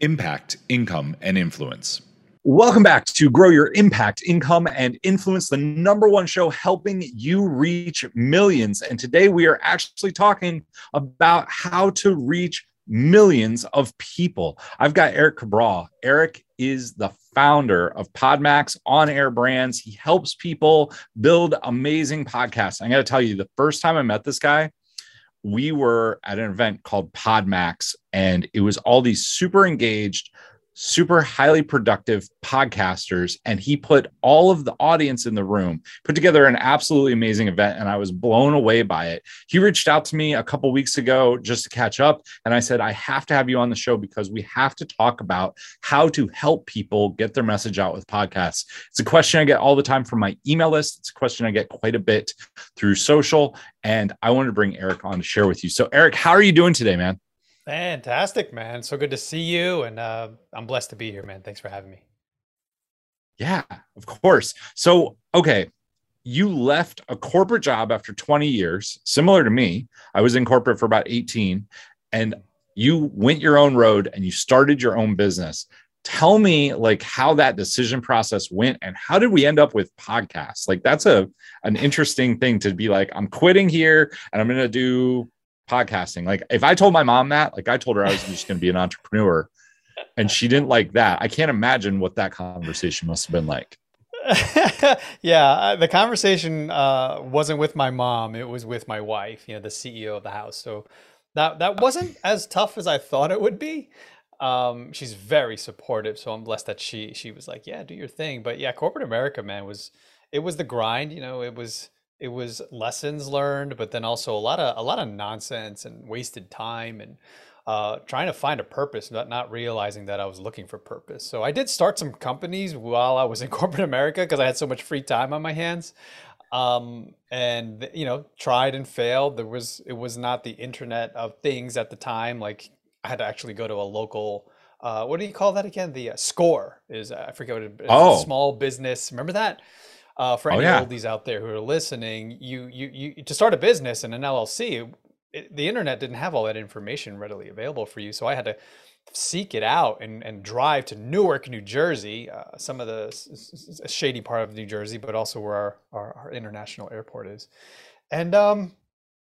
Impact, income, and influence. Welcome back to Grow Your Impact, Income, and Influence, the number one show helping you reach millions. And today we are actually talking about how to reach millions of people. I've got Eric Cabral. Eric is the founder of Podmax on air brands. He helps people build amazing podcasts. I got to tell you, the first time I met this guy, we were at an event called Podmax, and it was all these super engaged, super highly productive podcasters and he put all of the audience in the room put together an absolutely amazing event and i was blown away by it. He reached out to me a couple weeks ago just to catch up and i said i have to have you on the show because we have to talk about how to help people get their message out with podcasts. It's a question i get all the time from my email list. It's a question i get quite a bit through social and i wanted to bring eric on to share with you. So eric how are you doing today man Fantastic, man. So good to see you. And uh, I'm blessed to be here, man. Thanks for having me. Yeah, of course. So, okay, you left a corporate job after 20 years, similar to me. I was in corporate for about 18, and you went your own road and you started your own business. Tell me like how that decision process went and how did we end up with podcasts? Like that's a an interesting thing to be like I'm quitting here and I'm going to do podcasting. Like if I told my mom that, like I told her I was just going to be an entrepreneur and she didn't like that. I can't imagine what that conversation must have been like. yeah, the conversation uh, wasn't with my mom; it was with my wife, you know, the CEO of the house. So that that wasn't as tough as I thought it would be. Um, she's very supportive, so I'm blessed that she she was like, "Yeah, do your thing." But yeah, corporate America, man, was it was the grind. You know, it was it was lessons learned, but then also a lot of a lot of nonsense and wasted time and uh, trying to find a purpose, not not realizing that I was looking for purpose. So I did start some companies while I was in corporate America because I had so much free time on my hands, um, and you know tried and failed. There was it was not the internet of things at the time. Like I had to actually go to a local. Uh, what do you call that again? The uh, score is uh, I forget what it is. Oh. Small business. Remember that? Uh, for oh, any oh, yeah. oldies out there who are listening, you you you to start a business and an LLC, it, the internet didn't have all that information readily available for you. So I had to seek it out and, and drive to Newark, New Jersey, uh, some of the shady part of New Jersey, but also where our, our, our international airport is. And um,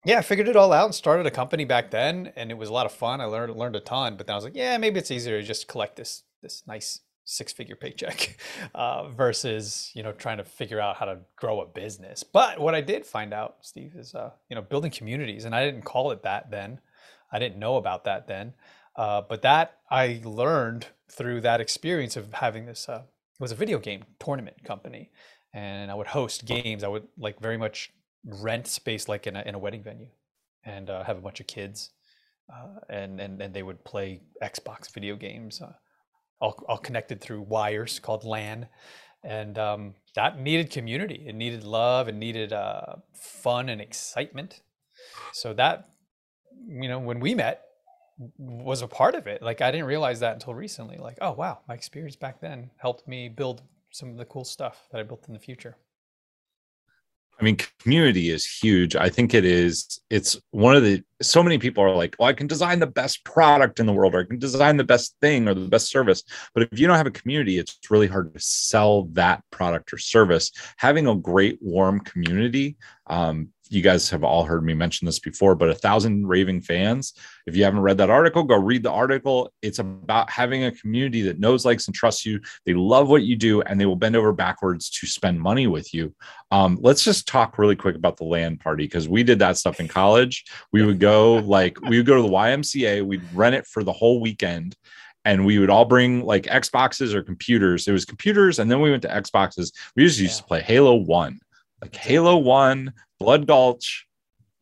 yeah, I figured it all out and started a company back then, and it was a lot of fun. I learned learned a ton, but then I was like, yeah, maybe it's easier to just collect this this nice six figure paycheck uh, versus you know trying to figure out how to grow a business. But what i did find out steve is uh, you know building communities and i didn't call it that then. I didn't know about that then. Uh, but that i learned through that experience of having this uh, it was a video game tournament company. And i would host games. I would like very much rent space like in a, in a wedding venue and uh, have a bunch of kids uh, and, and and they would play xbox video games all, all connected through wires called LAN. And um, that needed community. It needed love. It needed uh, fun and excitement. So that, you know, when we met, was a part of it. Like I didn't realize that until recently. Like, oh wow, my experience back then helped me build some of the cool stuff that I built in the future. I mean, community is huge. I think it is, it's one of the, so many people are like, well, I can design the best product in the world, or I can design the best thing or the best service. But if you don't have a community, it's really hard to sell that product or service. Having a great, warm community um, you guys have all heard me mention this before, but a thousand raving fans. If you haven't read that article, go read the article. It's about having a community that knows, likes, and trusts you. They love what you do, and they will bend over backwards to spend money with you. Um, let's just talk really quick about the LAN party because we did that stuff in college. We would go like we would go to the YMCA, we'd rent it for the whole weekend and we would all bring like Xboxes or computers. It was computers, and then we went to Xboxes. We just used yeah. to play Halo One, like Halo One, Blood Gulch,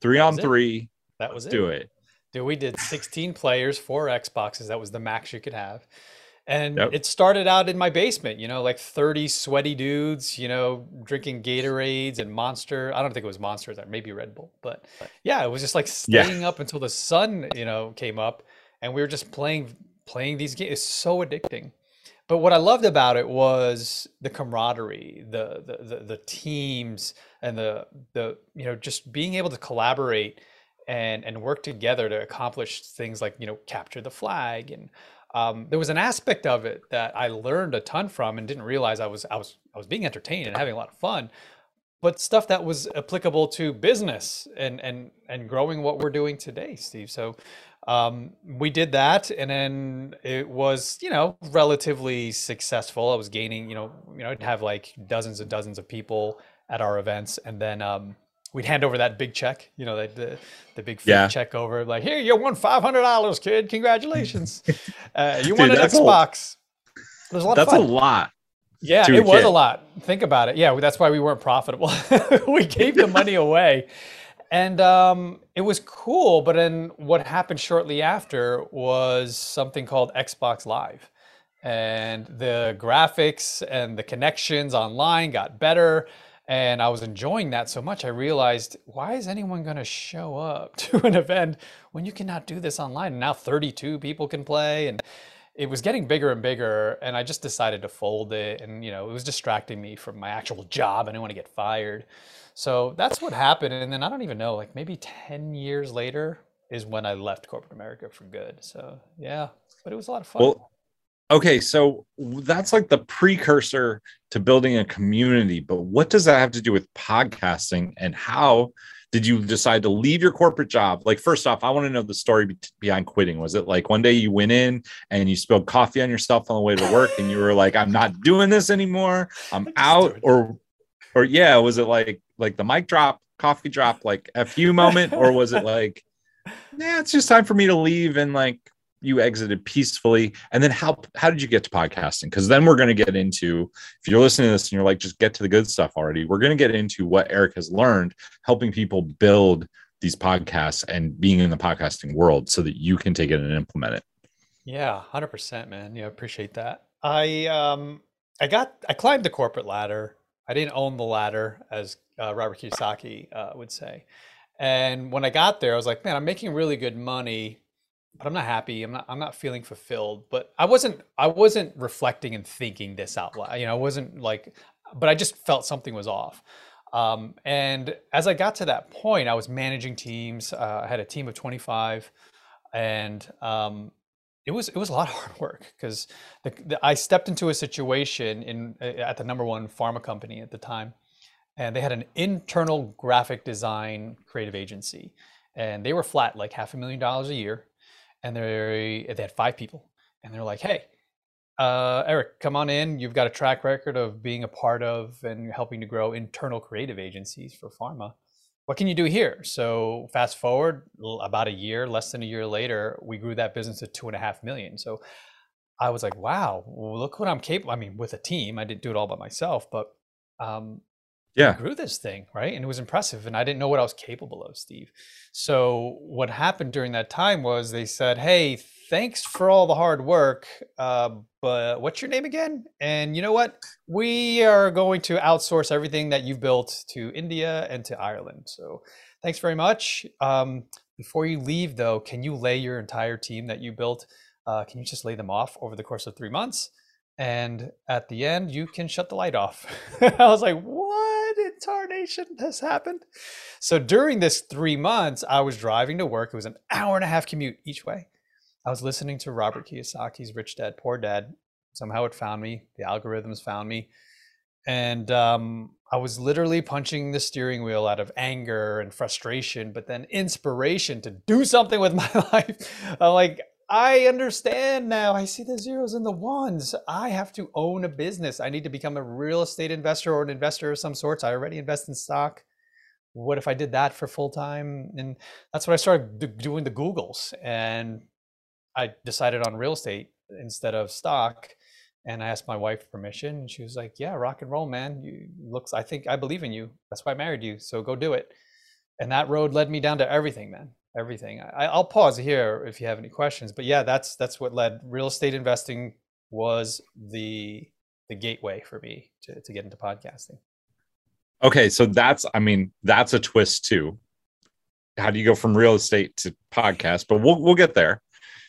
three on three. That was Let's it. Do it. Dude, we did 16 players, four Xboxes. That was the max you could have. And yep. it started out in my basement, you know, like 30 sweaty dudes, you know, drinking Gatorades and Monster. I don't think it was Monsters, maybe Red Bull, but yeah, it was just like staying yeah. up until the sun, you know, came up and we were just playing playing these games. It's so addicting. But what I loved about it was the camaraderie, the the the, the teams, and the the you know just being able to collaborate and and work together to accomplish things like you know capture the flag and um, there was an aspect of it that I learned a ton from and didn't realize I was I was I was being entertained and having a lot of fun, but stuff that was applicable to business and and and growing what we're doing today, Steve. So um, we did that, and then it was you know relatively successful. I was gaining you know you know I'd have like dozens and dozens of people at our events, and then um, we'd hand over that big check, you know, the the, the big yeah. check over, like, here, you won five hundred dollars, kid. Congratulations, uh, you Dude, won an Xbox. A, There's a lot. That's a lot. Yeah, it was kid. a lot. Think about it. Yeah, that's why we weren't profitable. we gave the money away, and um, it was cool. But then what happened shortly after was something called Xbox Live. And the graphics and the connections online got better and I was enjoying that so much, I realized, why is anyone going to show up to an event when you cannot do this online? And now 32 people can play. And it was getting bigger and bigger. And I just decided to fold it. And, you know, it was distracting me from my actual job. I didn't want to get fired. So that's what happened. And then I don't even know, like maybe 10 years later is when I left corporate America for good. So yeah, but it was a lot of fun. Well, okay so that's like the precursor to building a community but what does that have to do with podcasting and how did you decide to leave your corporate job? Like first off i want to know the story behind quitting. Was it like one day you went in and you spilled coffee on yourself on the way to work and you were like i'm not doing this anymore. I'm out or or yeah was it like like the mic drop coffee drop like a few moment or was it like yeah it's just time for me to leave and like you exited peacefully. And then how how did you get to podcasting? Because then we're going to get into if you're listening to this and you're like just get to the good stuff already we're going to get into what eric has learned helping people build these podcasts and being in the podcasting world so that you can take it and implement it. Yeah 100% man. Yeah appreciate that. I um i got i climbed the corporate ladder. I didn't own the ladder as uh, robert kiyosaki uh, would say. And when i got there i was like man i'm making really good money but I'm not happy. I'm not I'm not feeling fulfilled. But I wasn't I wasn't reflecting and thinking this out loud. You know, I wasn't like but I just felt something was off. Um, and as I got to that point, I was managing teams. Uh, I had a team of 25, and um, it was it was a lot of hard work because I stepped into a situation in at the number one pharma company at the time, and they had an internal graphic design creative agency, and they were flat like half a million dollars a year and they they had five people, and they're like, "Hey, uh, Eric, come on in. You've got a track record of being a part of and helping to grow internal creative agencies for pharma. What can you do here?" So fast forward about a year, less than a year later, we grew that business to two and a half million. So I was like, "Wow, look what I'm capable." I mean, with a team, I didn't do it all by myself, but um, yeah. grew this thing right? And it was impressive and i didn't know what i was capable of steve. So what happened during that time was they said hey thanks for all the hard work uh, but what's your name again? And you know what? We are going to outsource everything that you've built to india and to ireland. So thanks very much. Um, before you leave though can you lay your entire team that you built? Uh, can you just lay them off over the course of three months and at the end you can shut the light off. I was like what in tarnation has happened? So during this three months i was driving to work. It was an hour and a half commute each way. I was listening to robert kiyosaki's rich dad poor dad. Somehow it found me. The algorithms found me. And um, i was literally punching the steering wheel out of anger and frustration but then inspiration to do something with my life. I'm like I understand now. I see the zeros and the ones. I have to own a business. I need to become a real estate investor or an investor of some sorts. I already invest in stock. What if I did that for full time? And that's what I started doing the Googles. And I decided on real estate instead of stock. And I asked my wife permission. And she was like, Yeah, rock and roll, man. You looks, I think I believe in you. That's why I married you. So go do it. And that road led me down to everything, man everything. I, I'll pause here if you have any questions, but yeah, that's that's what led real estate investing was the the gateway for me to, to get into podcasting. Okay, so that's I mean that's a twist too. How do you go from real estate to podcast? But we'll we'll get there.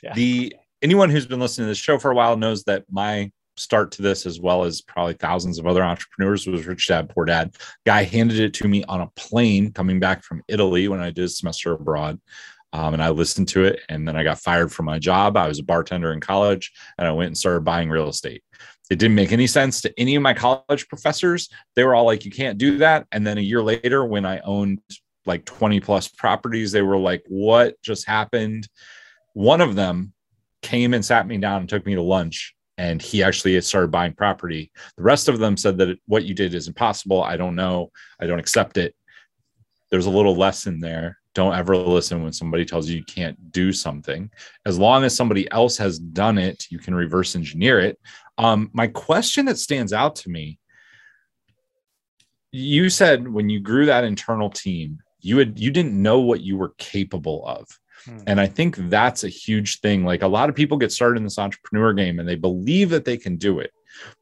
Yeah. The anyone who's been listening to this show for a while knows that my start to this as well as probably thousands of other entrepreneurs was rich dad poor dad. Guy handed it to me on a plane coming back from italy when i did a semester abroad um, and i listened to it and then i got fired from my job. I was a bartender in college and i went and started buying real estate. It didn't make any sense to any of my college professors. They were all like you can't do that. And then a year later when i owned like 20 plus properties they were like what just happened? One of them came and sat me down and took me to lunch and he actually started buying property. The rest of them said that what you did is impossible. I don't know. I don't accept it. There's a little lesson there. Don't ever listen when somebody tells you you can't do something. As long as somebody else has done it, you can reverse engineer it. Um, my question that stands out to me you said when you grew that internal team, you had you didn't know what you were capable of Hmm. And I think that's a huge thing. Like a lot of people get started in this entrepreneur game and they believe that they can do it.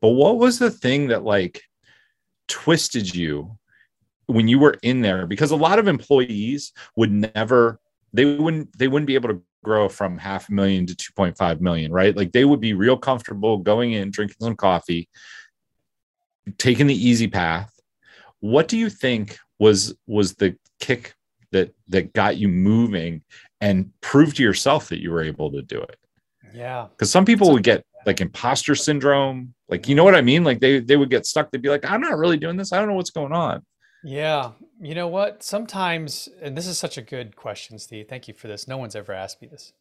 But what was the thing that like twisted you when you were in there? Because a lot of employees would never, they wouldn't, they wouldn't be able to grow from half a million to 2.5 million, right? Like they would be real comfortable going in, drinking some coffee, taking the easy path. What do you think was was the kick that that got you moving and prove to yourself that you were able to do it. Yeah. Because some people would get like imposter syndrome. Like, you know what I mean? Like they they would get stuck. They'd be like, I'm not really doing this. I don't know what's going on. Yeah. You know what? Sometimes, and this is such a good question, Steve. Thank you for this. No one's ever asked me this,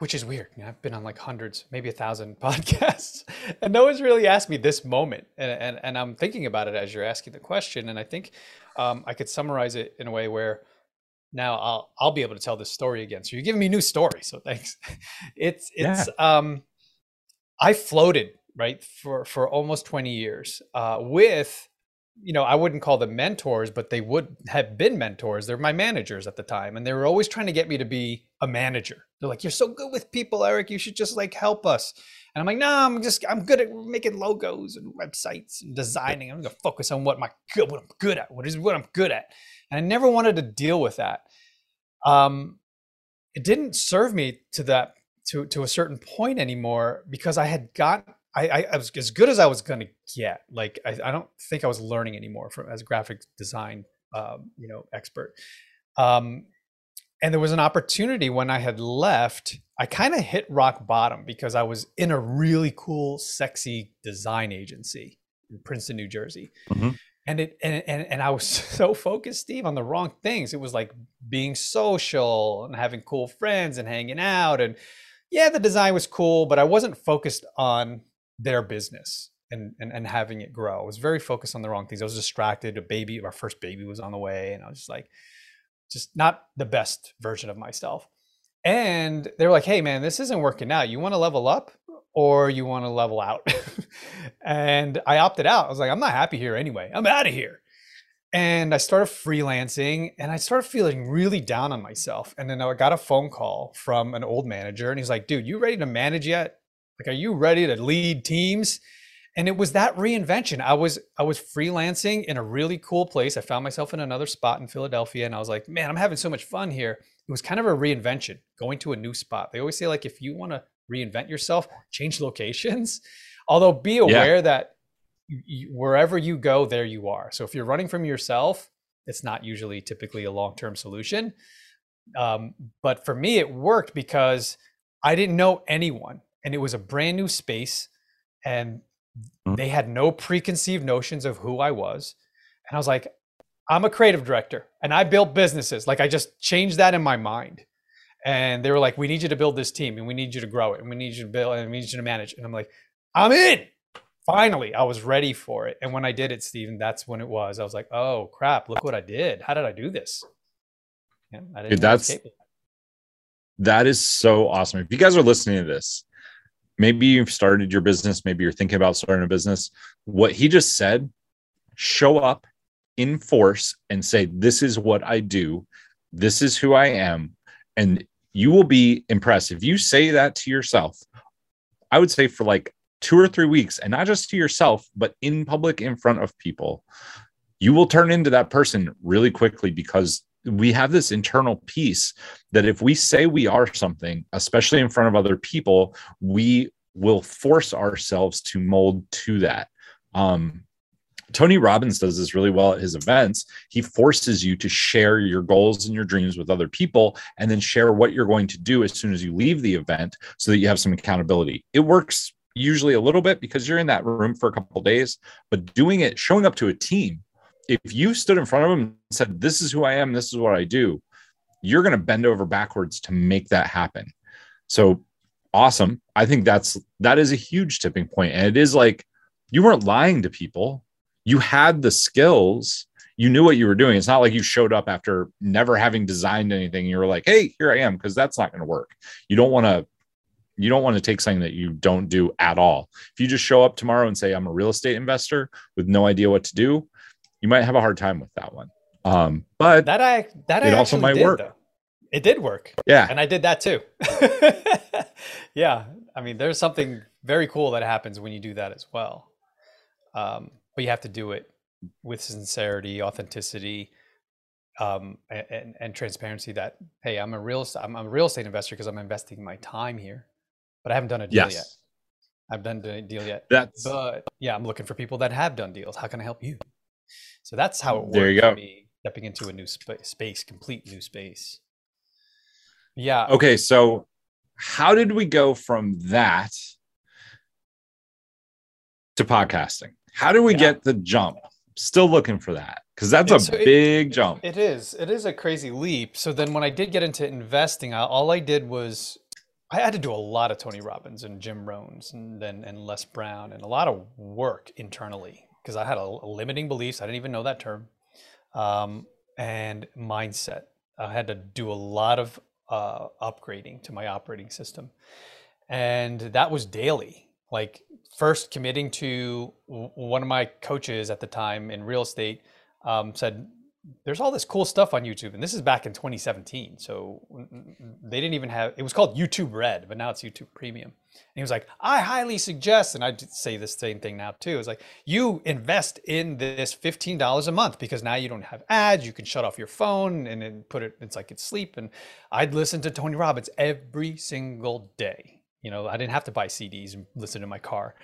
which is weird. I've been on like hundreds, maybe a thousand podcasts, and no one's really asked me this moment. And, and, and I'm thinking about it as you're asking the question. And I think um, I could summarize it in a way where now I'll I'll be able to tell this story again. So you're giving me new story. So thanks. It's it's yeah. um I floated right for for almost 20 years uh, with you know I wouldn't call them mentors, but they would have been mentors. They're my managers at the time, and they were always trying to get me to be a manager. They're like, "You're so good with people, Eric. You should just like help us." And I'm like, "No, I'm just I'm good at making logos and websites and designing. I'm gonna focus on what my good what I'm good at. What is what I'm good at." And I never wanted to deal with that. Um, it didn't serve me to that to to a certain point anymore because I had got I, I, I was as good as I was going to get. Like I, I, don't think I was learning anymore from as a graphic design um, you know expert. Um, and there was an opportunity when I had left. I kind of hit rock bottom because I was in a really cool, sexy design agency in Princeton, New Jersey. Mm-hmm and it and, and and I was so focused, Steve, on the wrong things. It was like being social and having cool friends and hanging out, and yeah, the design was cool, but I wasn't focused on their business and and, and having it grow. I was very focused on the wrong things. I was distracted. A baby, our first baby was on the way, and I was just like, just not the best version of myself. And they were like, "Hey, man, this isn't working out. You want to level up? Or you want to level out. and I opted out. I was like, I'm not happy here anyway. I'm out of here. And I started freelancing and I started feeling really down on myself. And then I got a phone call from an old manager and he's like, dude, you ready to manage yet? Like, are you ready to lead teams? And it was that reinvention. I was I was freelancing in a really cool place. I found myself in another spot in Philadelphia and I was like, man, I'm having so much fun here. It was kind of a reinvention, going to a new spot. They always say like if you want to reinvent yourself, change locations. Although be aware yeah. that you, wherever you go, there you are. So if you're running from yourself, it's not usually typically a long term solution. Um, but for me, it worked because I didn't know anyone and it was a brand new space and mm-hmm. they had no preconceived notions of who I was. And I was like, I'm a creative director and I built businesses. Like I just changed that in my mind and they were like, "We need you to build this team, and we need you to grow it, and we need you to build, and we need you to manage." And I'm like, "I'm in." Finally, I was ready for it, and when I did it, Stephen, that's when it was. I was like, "Oh crap! Look what I did! How did I do this?" Yeah, Dude, that's that is so awesome. If you guys are listening to this, maybe you've started your business, maybe you're thinking about starting a business. What he just said, show up in force and say, "This is what I do. This is who I am." and you will be impressed if you say that to yourself i would say for like two or three weeks and not just to yourself but in public in front of people you will turn into that person really quickly because we have this internal piece that if we say we are something especially in front of other people we will force ourselves to mold to that. Um, Tony Robbins does this really well at his events. He forces you to share your goals and your dreams with other people and then share what you're going to do as soon as you leave the event so that you have some accountability. It works usually a little bit because you're in that room for a couple days, but doing it, showing up to a team, if you stood in front of them and said, This is who I am, this is what I do, you're going to bend over backwards to make that happen. So awesome. I think that's that is a huge tipping point. And it is like you weren't lying to people. You had the skills. You knew what you were doing. It's not like you showed up after never having designed anything. You were like, hey, here I am, because that's not going to work. You don't want to you don't want to take something that you don't do at all. If you just show up tomorrow and say, I'm a real estate investor with no idea what to do, you might have a hard time with that one. Um, but that I that it I also might did, work. Though. It did work. Yeah. And I did that too. yeah. I mean, there's something very cool that happens when you do that as well. Um, but you have to do it with sincerity, authenticity, um, and, and, transparency that, hey, I'm a real, I'm a real estate investor because I'm investing my time here, but I haven't done a deal yes. yet. I've done a deal yet. That's, but yeah, I'm looking for people that have done deals. How can I help you? So that's how it works there you go. me stepping into a new sp- space, complete new space. Yeah. Okay. So, how did we go from that to podcasting? How do we yeah. get the jump? Still looking for that because that's a so big it, jump. It is. It is a crazy leap. So then, when I did get into investing, all I did was I had to do a lot of Tony Robbins and Jim Rohns and then and Les Brown and a lot of work internally because I had a, a, limiting beliefs. I didn't even know that term, um, and mindset. I had to do a lot of uh, upgrading to my operating system. And that was daily. Like, first committing to one of my coaches at the time in real estate um, said, there's all this cool stuff on YouTube, and this is back in 2017. So they didn't even have it was called YouTube Red, but now it's YouTube Premium. And he was like, I highly suggest, and I say the same thing now too. It's like you invest in this $15 a month because now you don't have ads, you can shut off your phone and put it, it's like it's sleep. And I'd listen to Tony Robbins every single day. You know, I didn't have to buy CDs and listen in my car.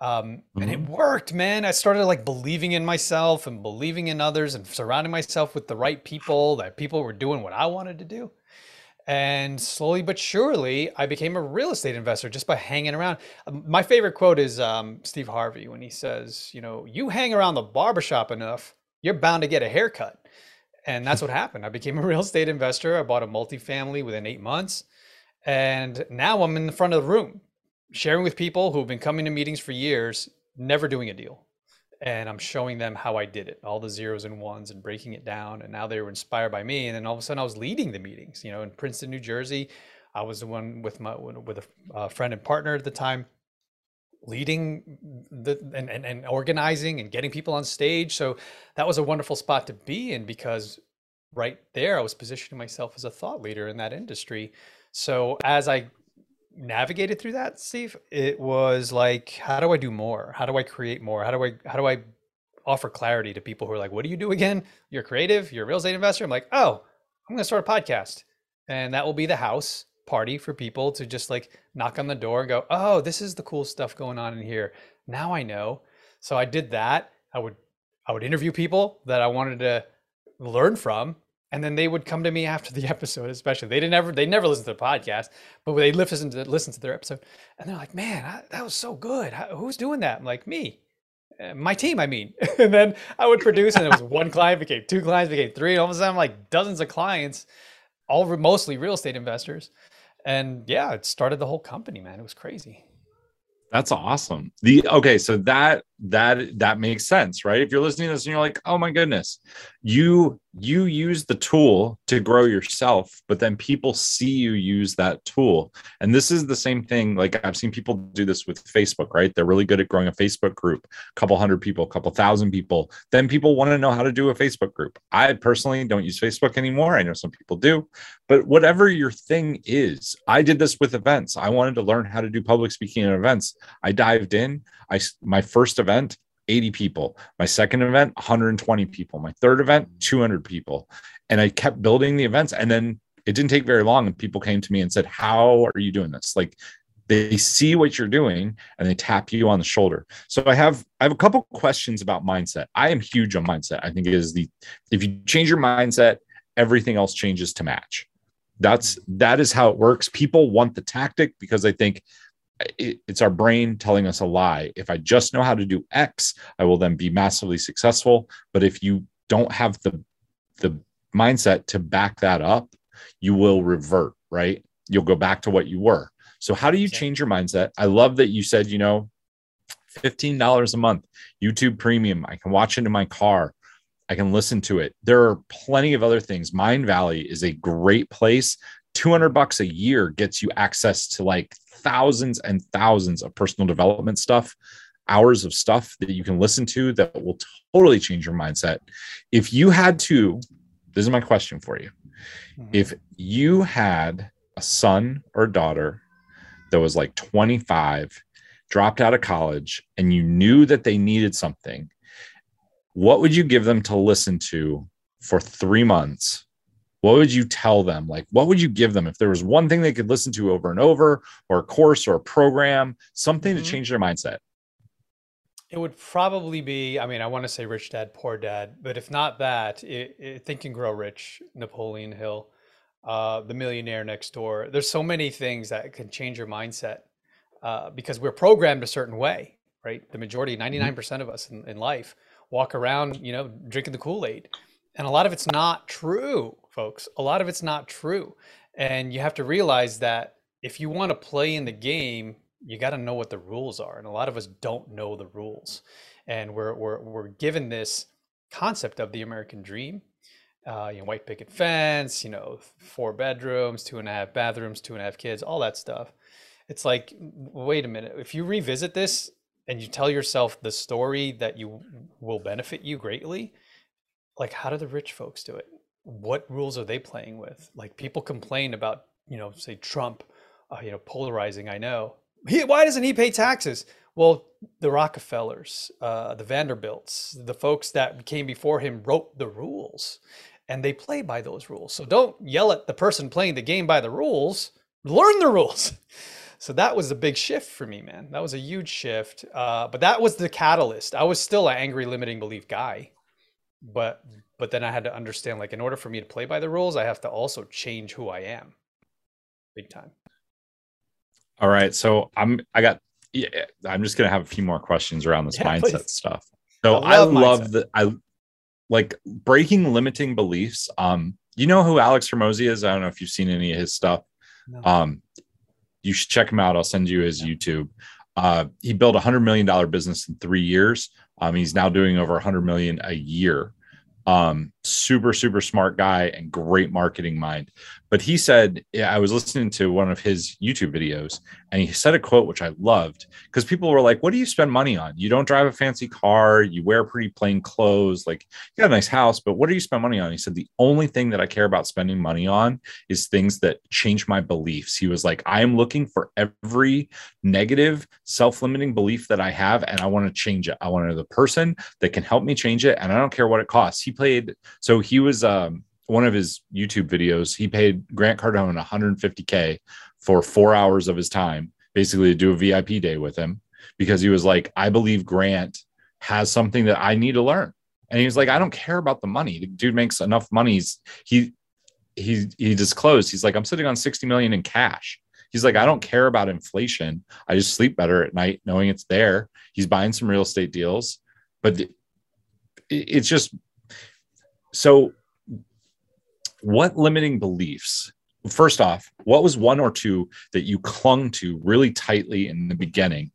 Um, mm-hmm. And it mm-hmm. worked, man. I started like believing in myself and believing in others and surrounding myself with the right people, that people were doing what I wanted to do. And slowly but surely, I became a real estate investor just by hanging around. Um, my favorite quote is um, Steve Harvey when he says, You know, you hang around the barbershop enough, you're bound to get a haircut. And that's what happened. I became a real estate investor. I bought a multifamily within eight months. And now I'm in the front of the room sharing with people who've been coming to meetings for years, never doing a deal. And I'm showing them how I did it, all the zeros and ones and breaking it down. And now they were inspired by me. And then all of a sudden I was leading the meetings, you know, in Princeton, New Jersey. I was the one with my with a friend and partner at the time leading the and, and, and organizing and getting people on stage. So that was a wonderful spot to be in because right there I was positioning myself as a thought leader in that industry. So as I navigated through that, Steve, it was like, how do I do more? How do I create more? How do I how do I offer clarity to people who are like, what do you do again? You're creative, you're a real estate investor. I'm like, oh, I'm gonna start a podcast. And that will be the house party for people to just like knock on the door and go, oh, this is the cool stuff going on in here. Now I know. So I did that. I would I would interview people that I wanted to learn from and then they would come to me after the episode especially. They didn't ever they never listen to the podcast but they listen to listen to their episode. And they're like man I, that was so good. How, who's doing that? I'm like me. Uh, my team i mean. And then i would produce and it was one client became two clients became three. And all of a sudden I'm like dozens of clients all mostly real estate investors. And yeah it started the whole company man. It was crazy. That's awesome. The okay, so that that that makes sense, right? If you're listening to this and you're like, "Oh my goodness." You you use the tool to grow yourself, but then people see you use that tool. And this is the same thing like I've seen people do this with Facebook, right? They're really good at growing a Facebook group, a couple hundred people, a couple thousand people. Then people want to know how to do a Facebook group. I personally don't use Facebook anymore. I know some people do, but whatever your thing is, I did this with events. I wanted to learn how to do public speaking at events. I dived in. I my first event 80 people. My second event 120 mm-hmm. people. My third event mm-hmm. 200 people. And I kept building the events and then it didn't take very long and people came to me and said, "How are you doing this?" Like they see what you're doing and they tap you on the shoulder so i have i have a couple questions about mindset i am huge on mindset i think it is the if you change your mindset everything else changes to match that's that is how it works people want the tactic because they think it, it's our brain telling us a lie if i just know how to do x i will then be massively successful but if you don't have the the mindset to back that up you will revert right you'll go back to what you were so, how do you change your mindset? I love that you said, you know, $15 a month, YouTube premium. I can watch it in my car. I can listen to it. There are plenty of other things. Mindvalley is a great place. 200 bucks a year gets you access to like thousands and thousands of personal development stuff, hours of stuff that you can listen to that will totally change your mindset. If you had to, this is my question for you. Mm-hmm. If you had a son or daughter that was like 25, dropped out of college, and you knew that they needed something, what would you give them to listen to for three months? What would you tell them? Like, what would you give them if there was one thing they could listen to over and over, or a course or a program, something mm-hmm. to change their mindset? It would probably be, I mean, I want to say Rich Dad, Poor Dad, but if not that, it, it, Think and Grow Rich, Napoleon Hill uh, the millionaire next door. There's so many things that can change your mindset uh, because we're programmed a certain way, right? The majority, 99% mm-hmm. of us in, in life, walk around, you know, drinking the Kool Aid. And a lot of it's not true, folks. A lot of it's not true. And you have to realize that if you want to play in the game, you got to know what the rules are. And a lot of us don't know the rules. And we're, we're, we're given this concept of the American dream uh, you know, white picket fence, you know, four bedrooms, two and a half bathrooms, two and a half kids, all that stuff. It's like, wait a minute. If you revisit this and you tell yourself the story that you will benefit you greatly, like how do the rich folks do it? What rules are they playing with? Like people complain about, you know, say Trump, uh, you know, polarizing. I know. He, why doesn't he pay taxes? Well, the Rockefellers, uh, the Vanderbilts, the folks that came before him wrote the rules and they play by those rules. So don't yell at the person playing the game by the rules. Learn the rules. So that was a big shift for me, man. That was a huge shift. Uh, but that was the catalyst. I was still an angry limiting belief guy, but but then I had to understand like in order for me to play by the rules, I have to also change who I am, big time. All right, so I'm I got yeah, I'm just gonna have a few more questions around this yeah, mindset please. stuff. So I love, I love the I like breaking limiting beliefs. Um, you know who Alex Hormozi is? I don't know if you've seen any of his stuff. No. Um, you should check him out. I'll send you his yeah. YouTube. Uh, he built a hundred million dollar business in three years. Um, he's now doing over a hundred million a year um super super smart guy and great marketing mind. But he said yeah, i was listening to one of his youtube videos and he said a quote which i loved because people were like what do you spend money on? You don't drive a fancy car you wear pretty plain clothes like you got a nice house but what do you spend money on? He said the only thing that i care about spending money on is things that change my beliefs. He was like i am looking for every negative self-limiting belief that i have and i want to change it. I want the person that can help me change it and i don't care what it costs. He played so he was um, one of his YouTube videos. He paid Grant Cardone 150k for four hours of his time, basically to do a VIP day with him, because he was like, I believe Grant has something that I need to learn. And he was like, I don't care about the money. The dude makes enough money. He's, he he he disclosed. He's like, I'm sitting on 60 million in cash. He's like, I don't care about inflation. I just sleep better at night knowing it's there. He's buying some real estate deals, but it's just so, what limiting beliefs? First off, what was one or two that you clung to really tightly in the beginning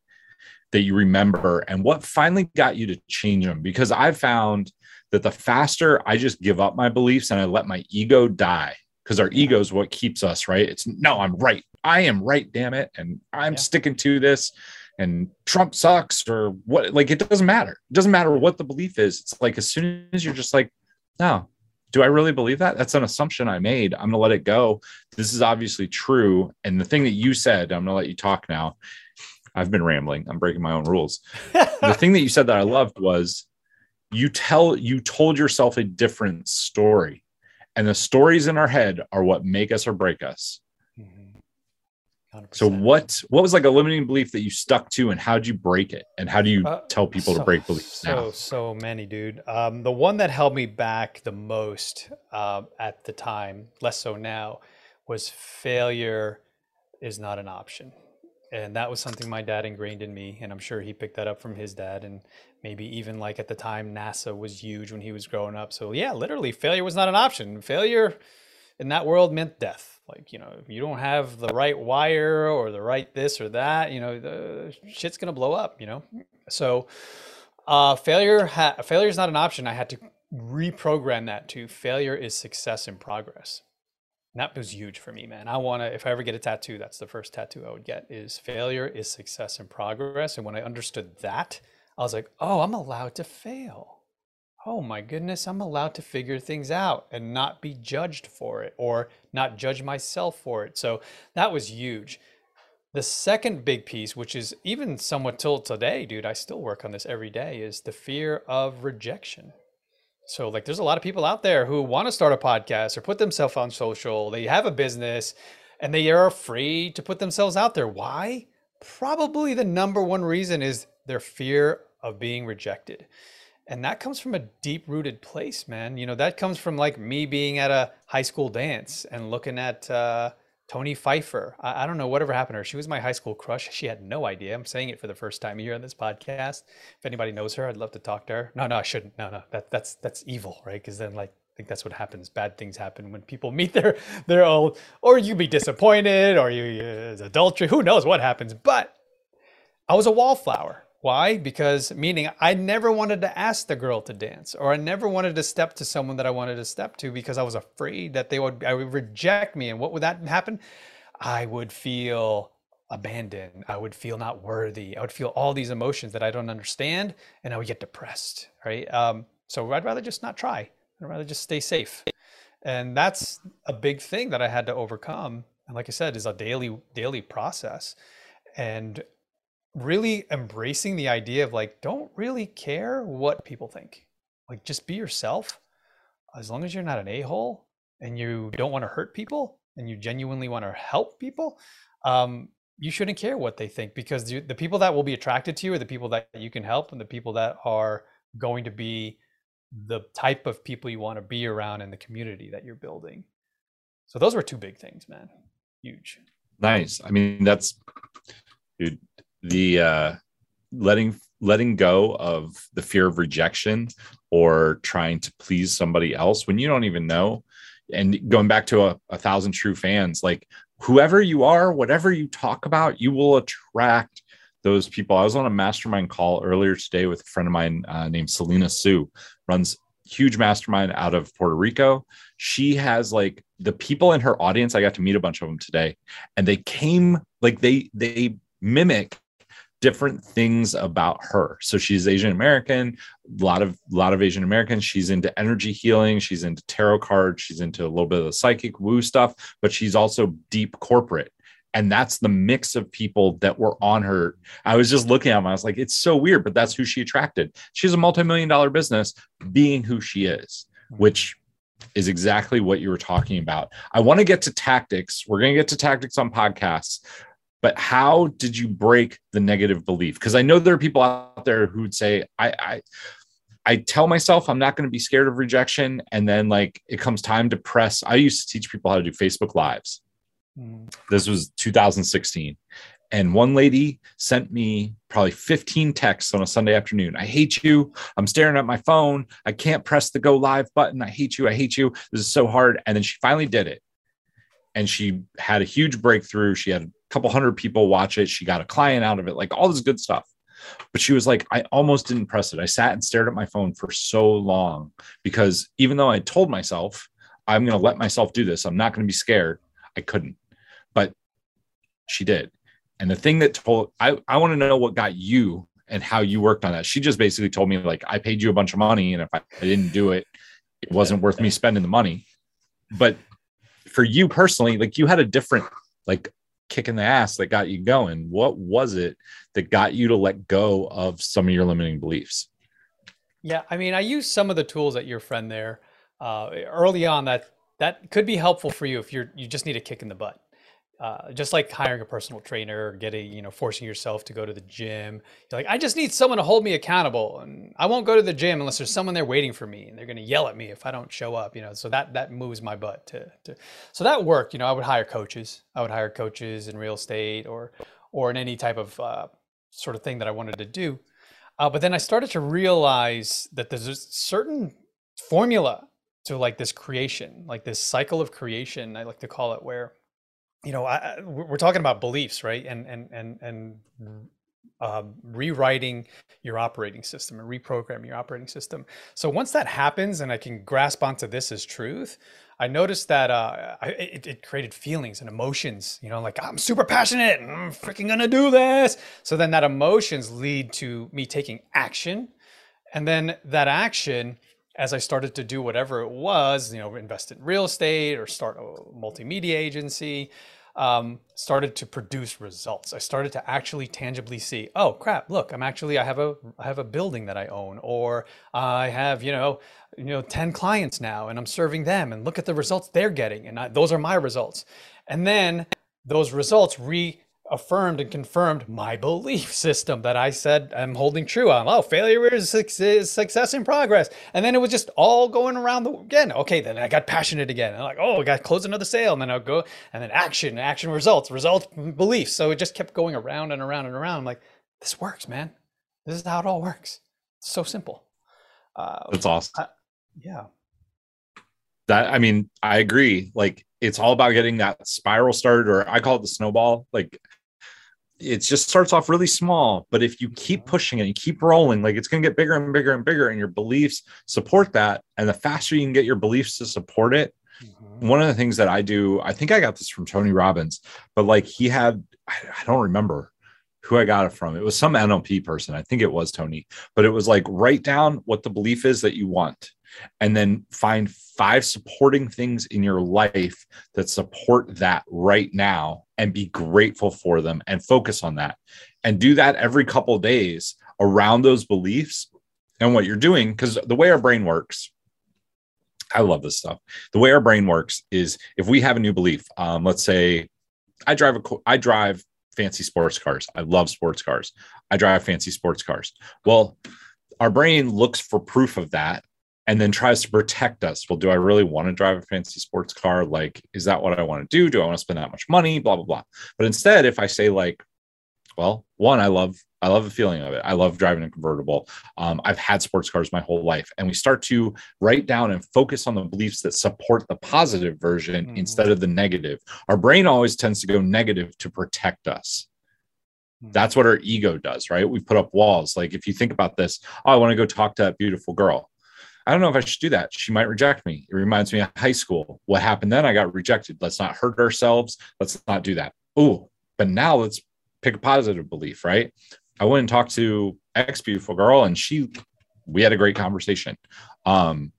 that you remember, and what finally got you to change them? Because I found that the faster I just give up my beliefs and I let my ego die, because our ego is what keeps us, right? It's no, I'm right. I am right, damn it. And I'm yeah. sticking to this and Trump sucks or what like it doesn't matter. It doesn't matter what the belief is. It's like as soon as you're just like, no, do I really believe that? That's an assumption I made. I'm going to let it go. This is obviously true. And the thing that you said, I'm going to let you talk now. I've been rambling. I'm breaking my own rules. the thing that you said that I loved was you tell you told yourself a different story. And the stories in our head are what make us or break us. Mm-hmm. 100%. So what what was like a limiting belief that you stuck to, and how did you break it? And how do you uh, tell people so, to break beliefs so. So many, dude. Um, the one that held me back the most uh, at the time, less so now, was failure is not an option. And that was something my dad ingrained in me, and I'm sure he picked that up from his dad. And maybe even like at the time, NASA was huge when he was growing up. So yeah, literally, failure was not an option. Failure in that world meant death like, you know, if you don't have the right wire or the right this or that, you know, the shit's gonna blow up, you know. So uh, failure ha- failure is not an option. I had to reprogram that to failure is success in progress. And that was huge for me, man. I want to, if I ever get a tattoo, that's the first tattoo I would get is failure is success in progress. And when I understood that, I was like, oh, I'm allowed to fail oh my goodness, I'm allowed to figure things out and not be judged for it or not judge myself for it. So that was huge. The second big piece, which is even somewhat till today, dude, I still work on this every day, is the fear of rejection. So, like, there's a lot of people out there who want to start a podcast or put themselves on social, they have a business, and they are afraid to put themselves out there. Why? Probably the number one reason is their fear of being rejected and that comes from a deep rooted place man. You know that comes from like me being at a high school dance and looking at uh, tony pfeiffer. I, I, don't know whatever happened to her. She was my high school crush. She had no idea. I'm saying it for the first time here on this podcast. If anybody knows her i'd love to talk to her. No no i shouldn't. No no. That, that's that's evil right? Because then like I think that's what happens. Bad things happen when people meet their their old, or you be disappointed, or you uh, adultery. Who knows what happens? But I was a wallflower why? Because meaning I never wanted to ask the girl to dance, or I never wanted to step to someone that I wanted to step to because I was afraid that they would, I would reject me. And what would that happen? I would feel abandoned. I would feel not worthy. I would feel all these emotions that I don't understand, and I would get depressed. Right. Um, so I'd rather just not try. I'd rather just stay safe. And that's a big thing that I had to overcome. And like I said, is a daily daily process. And really embracing the idea of like don't really care what people think. Like just be yourself. As long as you're not an a-hole and you don't want to hurt people and you genuinely want to help people um, you shouldn't care what they think because the, the people that will be attracted to you are the people that you can help and the people that are going to be the type of people you want to be around in the community that you're building. So those were two big things man. Huge. Nice. I mean that's dude the uh, letting letting go of the fear of rejection or trying to please somebody else when you don't even know. And going back to a, a thousand true fans like whoever you are whatever you talk about you will attract those people. I was on a mastermind call earlier today with a friend of mine uh, named selena soo runs huge mastermind out of puerto rico. She has like the people in her audience i got to meet a bunch of them today and they came like they they mimic different things about her. So she's Asian American, a lot of a lot of Asian Americans. She's into energy healing, she's into tarot cards, she's into a little bit of the psychic woo stuff, but she's also deep corporate. And that's the mix of people that were on her. I was just looking at them. I was like, it's so weird, but that's who she attracted. She's a multi-million dollar business being who she is, hmm. which is exactly what you were talking about. I want to get to tactics. We're going to get to tactics on podcasts, but how did you break the negative belief because i know there are people out there who would say i i I tell myself I'm not going to be scared of rejection. And then, like, it comes time to press. I used to teach people how to do Facebook Lives. Mm. This was 2016. And one lady sent me probably 15 texts on a Sunday afternoon. I hate you. I'm staring at my phone. I can't press the go live button. I hate you. I hate you. This is so hard. And then she finally did it. And she had a huge breakthrough. She had a couple hundred people watch it. She got a client out of it, like all this good stuff. But she was like, I almost didn't press it. I sat and stared at my phone for so long because even though I told myself, I'm going to let myself do this, I'm not going to be scared, I couldn't. But she did. And the thing that told, I, I want to know what got you and how you worked on that. She just basically told me, like, I paid you a bunch of money. And if I, I didn't do it, it wasn't worth me spending the money. But for you personally, like, you had a different, like, kick in the ass that got you going? What was it that got you to let go of some of your limiting beliefs? Yeah, I mean, I use some of the tools that your friend there uh, early on that that could be helpful for you if you're you just need a kick in the butt. Uh, just like hiring a personal trainer, getting, you know, forcing yourself to go to the gym. You're like, I just need someone to hold me accountable. And I won't go to the gym unless there's someone there waiting for me and they're going to yell at me if I don't show up, you know? So that, that moves my butt to, to, so that worked, you know, I would hire coaches. I would hire coaches in real estate or, or in any type of uh, sort of thing that I wanted to do. Uh, but then I started to realize that there's a certain formula to like this creation, like this cycle of creation, I like to call it, where you know, I, we're talking about beliefs, right? And and and and uh, rewriting your operating system and reprogramming your operating system. So once that happens, and I can grasp onto this as truth, I noticed that uh, I, it, it, created feelings and emotions. You know, like I'm super passionate and I'm freaking gonna do this. So then that emotions lead to me taking action, and then that action as I started to do whatever it was, you know, invest in real estate or start a multimedia agency, um, started to produce results. I started to actually tangibly see, oh crap, look, I'm actually I have a I have a building that I own, or I have you know you know ten clients now, and I'm serving them, and look at the results they're getting, and I, those are my results. And then those results re affirmed and confirmed my belief system that I said I'm holding true on. Oh, failure is success in progress. And then it was just all going around the again. Okay, then I got passionate again. And like, oh, I got to close another sale. And then I'll go and then action, action results, results, beliefs. So it just kept going around and around and around. I'm like, this works, man. This is how it all works. It's so simple. Uh, That's awesome. Yeah. That I mean, I agree. Like it's all about getting that spiral started, or I call it the snowball. Like it just starts off really small but if you keep pushing it you keep rolling like it's going to get bigger and bigger and bigger and your beliefs support that and the faster you can get your beliefs to support it mm-hmm. one of the things that i do i think i got this from tony robbins but like he had i, I don't remember who I got it from. It was some NLP person. I think it was Tony, but it was like write down what the belief is that you want and then find five supporting things in your life that support that right now and be grateful for them and focus on that and do that every couple days around those beliefs and what you're doing because the way our brain works i love this stuff the way our brain works is if we have a new belief um, let's say i drive a i drive fancy sports cars i love sports cars i drive fancy sports cars well our brain looks for proof of that and then tries to protect us. Well, do I really want to drive a fancy sports car? Like, is that what I want to do? Do I want to spend that much money? Blah, blah, blah. But instead, if I say, like, well, one, I love I love the feeling of it. I love driving a convertible. Um, I've had sports cars my whole life. And we start to write down and focus on the beliefs that support the positive version mm-hmm. instead of the negative. Our brain always tends to go negative to protect us. Mm-hmm. That's what our ego does, right? We put up walls. Like if you think about this, oh, I want to go talk to that beautiful girl. I don't know if I should do that. She might reject me. It reminds me of high school. What happened then? I got rejected. Let's not hurt ourselves. Let's not do that. Oh, but now let's pick a positive belief, right? I went and talked to ex beautiful girl, and she, we had a great conversation. Um,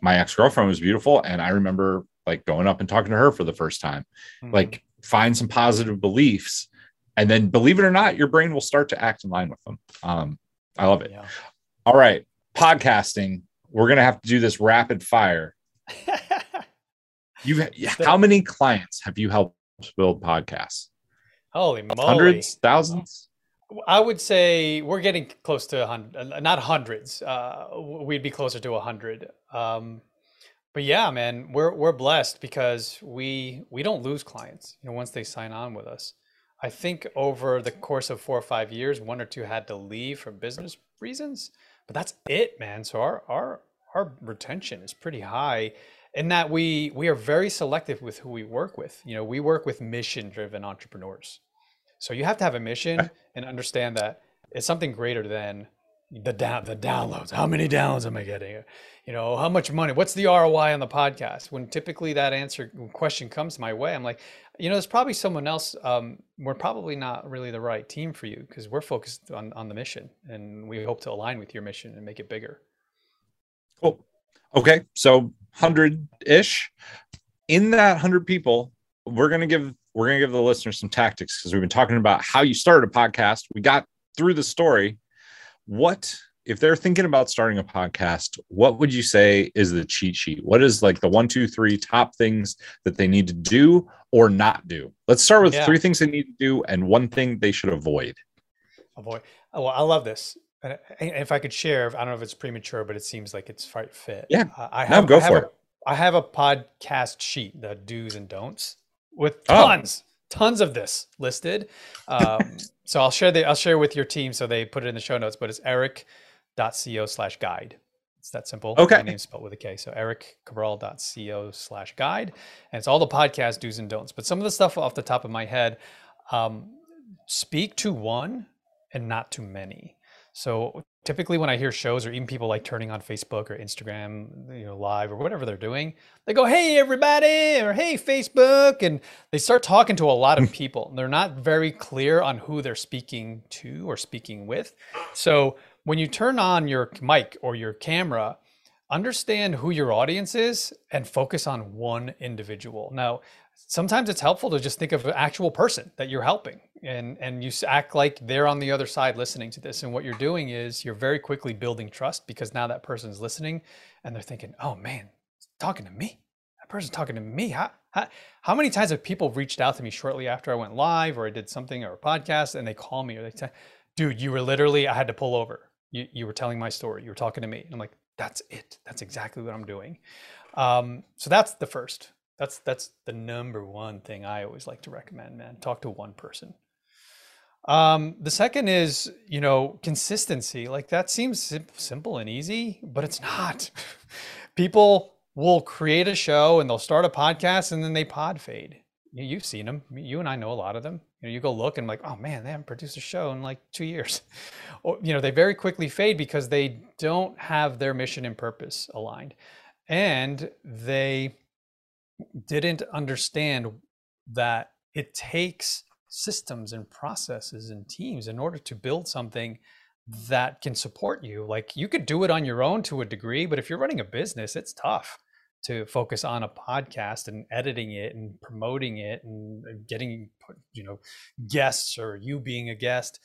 my ex girlfriend was beautiful, and I remember like going up and talking to her for the first time. Mm-hmm. Like, find some positive beliefs, and then believe it or not, your brain will start to act in line with them. Um, I love it. Yeah. All right, podcasting we're gonna have to do this rapid fire. you how many clients have you helped build podcasts? Holy moly! Hundreds, thousands. I would say we're getting close to a hundred, not hundreds. Uh, we'd be closer to a hundred. Um, but yeah, man, we're we're blessed because we we don't lose clients. You know, once they sign on with us. I think over the course of four or five years, one or two had to leave for business reasons but that's it, man. So our our our retention is pretty high in that we we are very selective with who we work with. You know, we work with mission driven entrepreneurs. So you have to have a mission and understand that it's something greater than the down the downloads. How many downloads am I getting? You know, how much money? What's the ROI on the podcast? When typically that answer question comes my way, I'm like, you know, there's probably someone else. Um, we're probably not really the right team for you because we're focused on on the mission, and we hope to align with your mission and make it bigger. Cool. Okay, so hundred ish. In that hundred people, we're gonna give we're gonna give the listeners some tactics because we've been talking about how you started a podcast. We got through the story what if they're thinking about starting a podcast, what would you say is the cheat sheet? What is like the one, two, three top things that they need to do or not do? Let's start with yeah. three things they need to do and one thing they should avoid. Avoid. Oh, well, I love this. And if I could share, I don't know if it's premature, but it seems like it's fight fit. Yeah, I have. No, go I have for a, it. I have a podcast sheet, the do's and don'ts, with tons, oh. tons of this listed. Um, so I'll share the I'll share with your team so they put it in the show notes. But it's eric.co slash guide. It's that simple. Okay. My name's spelled with a K. So ericcabral.co slash guide. And it's all the podcast do's and don'ts. But some of the stuff off the top of my head, um, speak to one and not too many. So typically when I hear shows or even people like turning on Facebook or Instagram, you know, live or whatever they're doing, they go, "Hey everybody," or "Hey Facebook," and they start talking to a lot of hmm. people. They're not very clear on who they're speaking to or speaking with. So when you turn on your mic or your camera, understand who your audience is and focus on one individual. Now, sometimes it's helpful to just think of an actual person that you're helping and and you act like they're on the other side listening to this. And what you're doing is you're very quickly building trust because now that person's listening and they're thinking oh man talking to me. That person's talking to me. How, how, how many times have people reached out to me shortly after i went live or i did something or a podcast and they call me or they say dude you were literally i had to pull over. You, you were telling my story. You were talking to me. And i'm like that's it. That's exactly what i'm doing. Um, so that's the first. That's that's the number one thing I always like to recommend, man. Talk to one person. Um, the second is, you know, consistency. Like that seems sim- simple and easy, but it's not. People will create a show and they'll start a podcast and then they pod fade. You've seen them. You and I know a lot of them. You know, you go look and like, oh man, they haven't produced a show in like two years. or you know, they very quickly fade because they don't have their mission and purpose aligned, and they didn't understand that it takes systems and processes and teams in order to build something that can support you. Like you could do it on your own to a degree, but if you're running a business, it's tough to focus on a podcast and editing it and promoting it and getting you know guests or you being a guest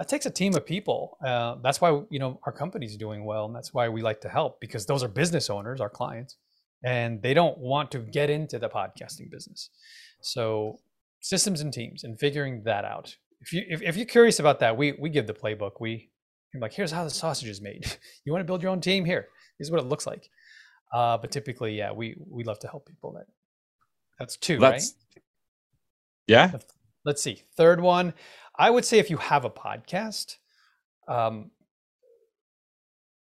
that takes a team of people uh, that's why you know our company's doing well and that's why we like to help because those are business owners our clients and they don't want to get into the podcasting business. So systems and teams and figuring that out. If you if, if you're curious about that, we we give the playbook. We I'm like here's how the sausage is made. you want to build your own team here. Here's what it looks like. Uh, but typically, yeah, we we love to help people. That that's two, that's, right? Yeah. Let's see. Third one, I would say if you have a podcast, um,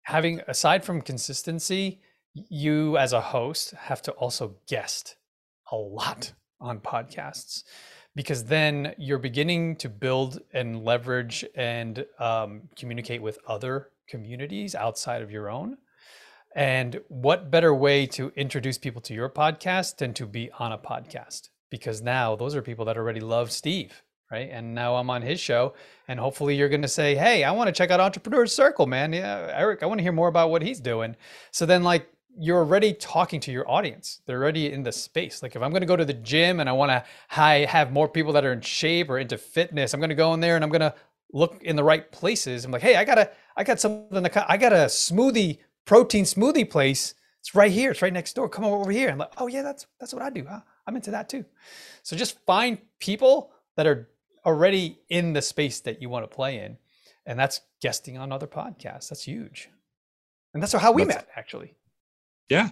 having aside from consistency, you as a host have to also guest a lot on podcasts because then you're beginning to build and leverage and um, communicate with other communities outside of your own. And what better way to introduce people to your podcast than to be on a podcast? Because now those are people that already love Steve, right? And now I'm on his show, and hopefully you're going to say, "Hey, I want to check out Entrepreneur Circle, man. Yeah, Eric, I want to hear more about what he's doing." So then, like, you're already talking to your audience. They're already in the space. Like if I'm going to go to the gym and I want to have more people that are in shape or into fitness, I'm going to go in there and I'm going to look in the right places. I'm like, hey, I got a, I got something. To, I got a smoothie, protein smoothie place. It's right here. It's right next door. Come over here. I'm like, oh yeah, that's that's what I do. Huh? I'm into that too. So just find people that are already in the space that you want to play in, and that's guesting on other podcasts. That's huge, and that's how we that's, met actually. Yeah.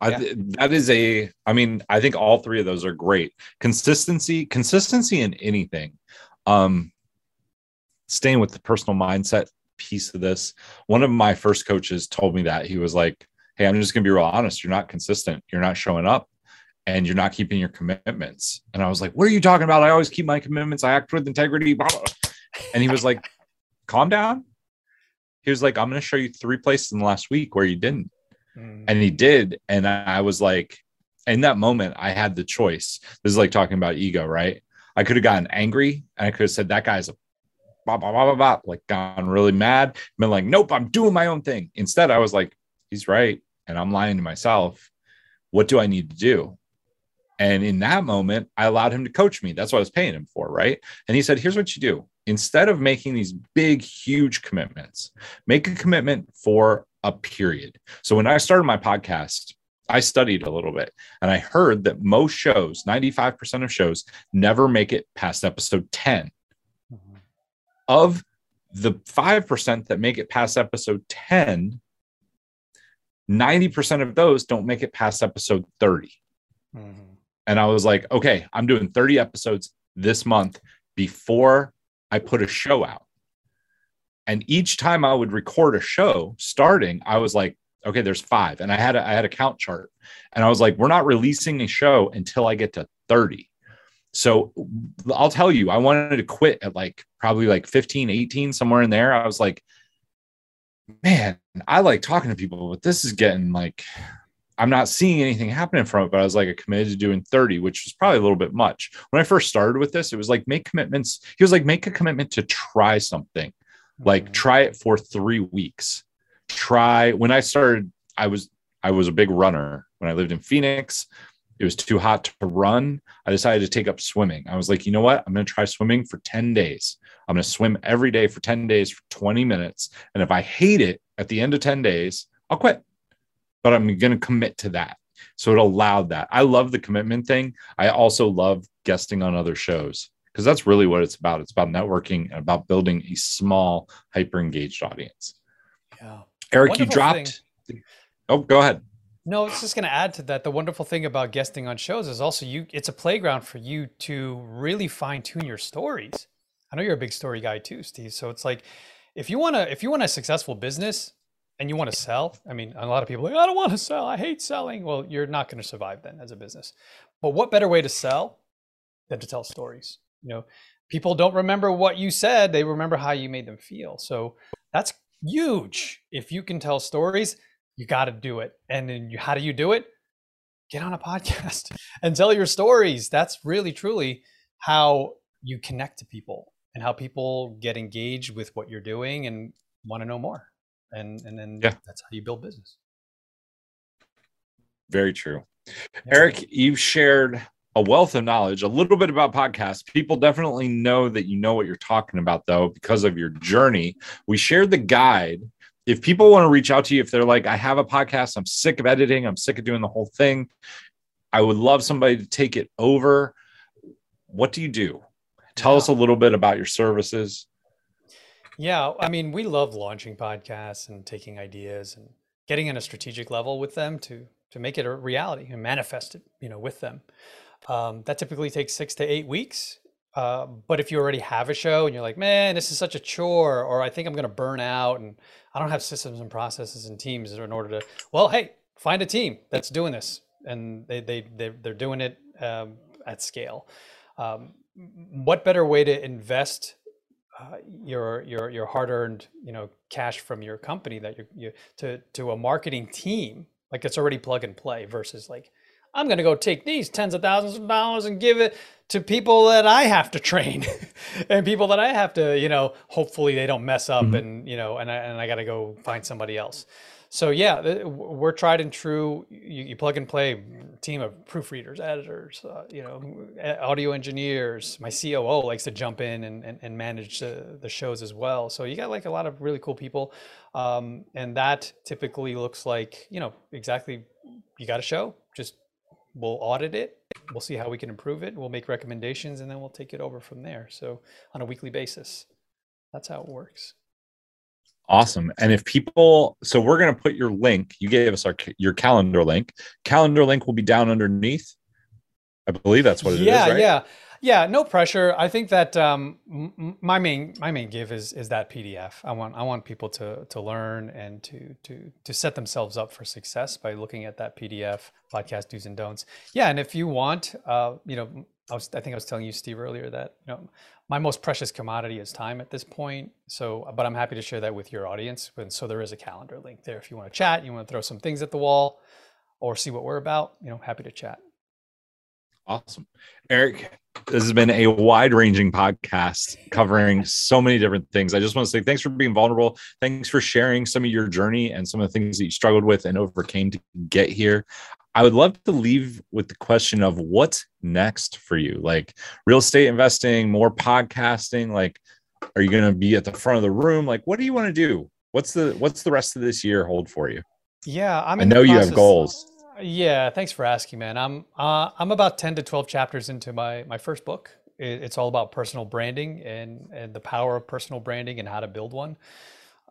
I, yeah. that is a i mean i think all three of those are great. Consistency consistency in anything. Um staying with the personal mindset piece of this one of my first coaches told me that. He was like hey i'm just going to be real honest. You're not consistent. You're not showing up and you're not keeping your commitments. And i was like what are you talking about? I always keep my commitments. I act with integrity blah, blah. and he was like calm down. He was like i'm going to show you three places in the last week where you didn't Mm. And he did. And I was like, in that moment, I had the choice. This is like talking about ego, right? I could have gotten angry and I could have said, that guy's a blah, blah, blah, blah, blah, like gone really mad, been like, nope, I'm doing my own thing. Instead, I was like, he's right. And I'm lying to myself. What do I need to do? And in that moment, I allowed him to coach me. That's what I was paying him for. Right. And he said, here's what you do instead of making these big, huge commitments, make a commitment for a period. So when I started my podcast, I studied a little bit and I heard that most shows, 95% of shows, never make it past episode 10. Mm-hmm. Of the 5% that make it past episode 10, 90% of those don't make it past episode 30. Mm-hmm. And I was like, okay, I'm doing 30 episodes this month before I put a show out. And each time I would record a show starting, I was like, okay, there's five. And I had a, I had a count chart and I was like, we're not releasing a show until I get to 30. So I'll tell you, I wanted to quit at like probably like 15, 18, somewhere in there. I was like, man, I like talking to people, but this is getting like, I'm not seeing anything happening from it. But I was like, I committed to doing 30, which was probably a little bit much. When I first started with this, it was like, make commitments. He was like, make a commitment to try something, like mm-hmm. try it for three weeks. Try when I started, I was, I was a big runner when I lived in Phoenix. It was too hot to run. I decided to take up swimming. I was like, you know what? I'm going to try swimming for 10 days. I'm going to swim every day for 10 days for 20 minutes. And if I hate it at the end of 10 days, I'll quit. But I'm going to commit to that. So it allowed that. I love the commitment thing. I also love guesting on other shows because that's really what it's about. It's about networking and about building a small, hyper engaged audience. Yeah. Eric, Wonderful you dropped. Thing. Oh, go ahead. No, it's just going to add to that. The wonderful thing about guesting on shows is also you. It's a playground for you to really fine tune your stories. I know you're a big story guy too, Steve. So it's like if you want to if you want a successful business and you want to sell, I mean, a lot of people like, I don't want to sell. I hate selling. Well, you're not going to survive then as a business. But what better way to sell than to tell stories? You know, people don't remember what you said, they remember how you made them feel. So that's huge. If you can tell stories, you got to do it. And then you, how do you do it? Get on a podcast and tell your stories. That's really truly how you connect to people and how people get engaged with what you're doing and want to know more. And and then yeah. that's how you build business. Very true. Yeah. Eric, you've shared a wealth of knowledge, a little bit about podcasts. People definitely know that you know what you're talking about, though, because of your journey. We shared the guide. If people want to reach out to you, if they're like, I have a podcast, I'm sick of editing, I'm sick of doing the whole thing, I would love somebody to take it over. What do you do? Tell yeah. us a little bit about your services. Yeah, I mean, we love launching podcasts and taking ideas and getting in a strategic level with them to to make it a reality and manifest it, you know, with them. Um, that typically takes six to eight weeks. Uh, but if you already have a show and you're like, man, this is such a chore, or I think I'm going to burn out, and I don't have systems and processes and teams in order to, well, hey, find a team that's doing this, and they they they're, they're doing it um, at scale. Um, what better way to invest uh, your your your hard-earned you know cash from your company that you're you to to a marketing team like it's already plug and play versus like i'm going to go take these tens of thousands of dollars and give it to people that i have to train and people that i have to you know hopefully they don't mess up mm-hmm. and you know and i, and I got to go find somebody else so yeah, we're tried and true. You, you, plug and play team of proofreaders, editors, uh, you know, audio engineers. My COO likes to jump in and, and, and manage the, the, shows as well. So you got like a lot of really cool people, um, and that typically looks like you know exactly. You got a show, just we'll audit it. We'll see how we can improve it. We'll make recommendations, and then we'll take it over from there. So on a weekly basis, that's how it works. Awesome. And if people, so we're going to put your link, you gave us our your calendar link. Calendar link will be down underneath. I believe that's what it yeah, is. right? Yeah. Yeah. No pressure. I think that um, my main my main give is is that PDF. I want I want people to to learn and to to to set themselves up for success by looking at that PDF podcast do's and don'ts. Yeah. And if you want, uh, you know, I was I think I was telling you Steve earlier that you know my most precious commodity is time at this point. So, but I'm happy to share that with your audience. And so there is a calendar link there. If you want to chat, you want to throw some things at the wall or see what we're about, you know, happy to chat. Awesome. Eric, this has been a wide ranging podcast covering so many different things. I just want to say thanks for being vulnerable. Thanks for sharing some of your journey and some of the things that you struggled with and overcame to get here. I would love to leave with the question of what's next for you? Like real estate investing, more podcasting, like Are you going to be at the front of the room? Like, what do you want to do? What's the what's the rest of this year hold for you? Yeah, I'm I know you have goals. Yeah, thanks for asking, man. I'm uh, I'm about ten to twelve chapters into my my first book. It, it's all about personal branding and and the power of personal branding and how to build one.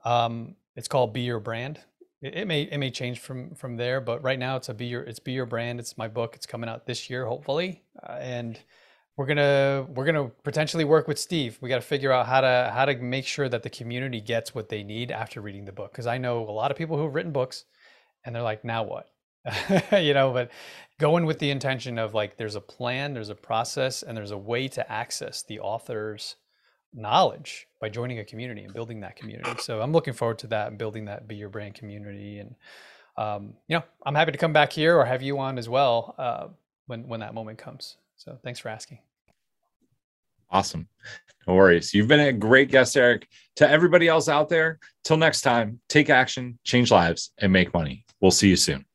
Um, it's called Be Your Brand. It, it may it may change from from there, but right now it's a Be Your it's Be Your Brand. It's my book. It's coming out this year, hopefully, uh, and we're gonna we're gonna potentially work with Steve. We got to figure out how to how to make sure that the community gets what they need after reading the book. Because I know a lot of people who've written books, and they're like, now what? you know, but going with the intention of like, there's a plan, there's a process, and there's a way to access the author's knowledge by joining a community and building that community. So I'm looking forward to that and building that Be Your Brand community. And um, you know, I'm happy to come back here or have you on as well uh, when when that moment comes. So thanks for asking. Awesome. No worries. You've been a great guest, Eric. To everybody else out there, till next time, take action, change lives, and make money. We'll see you soon.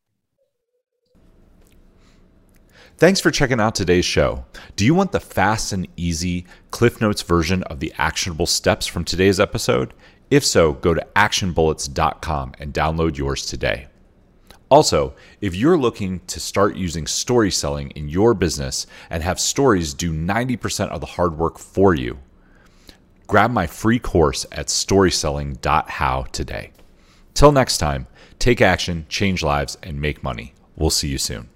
Thanks for checking out today's show. Do you want the fast and easy Cliff Notes version of the actionable steps from today's episode? If so, go to actionbullets.com and download yours today. Also, if you're looking to start using story selling in your business and have stories do 90% of the hard work for you, grab my free course at storyselling.how today. Till next time, take action, change lives, and make money. We'll see you soon.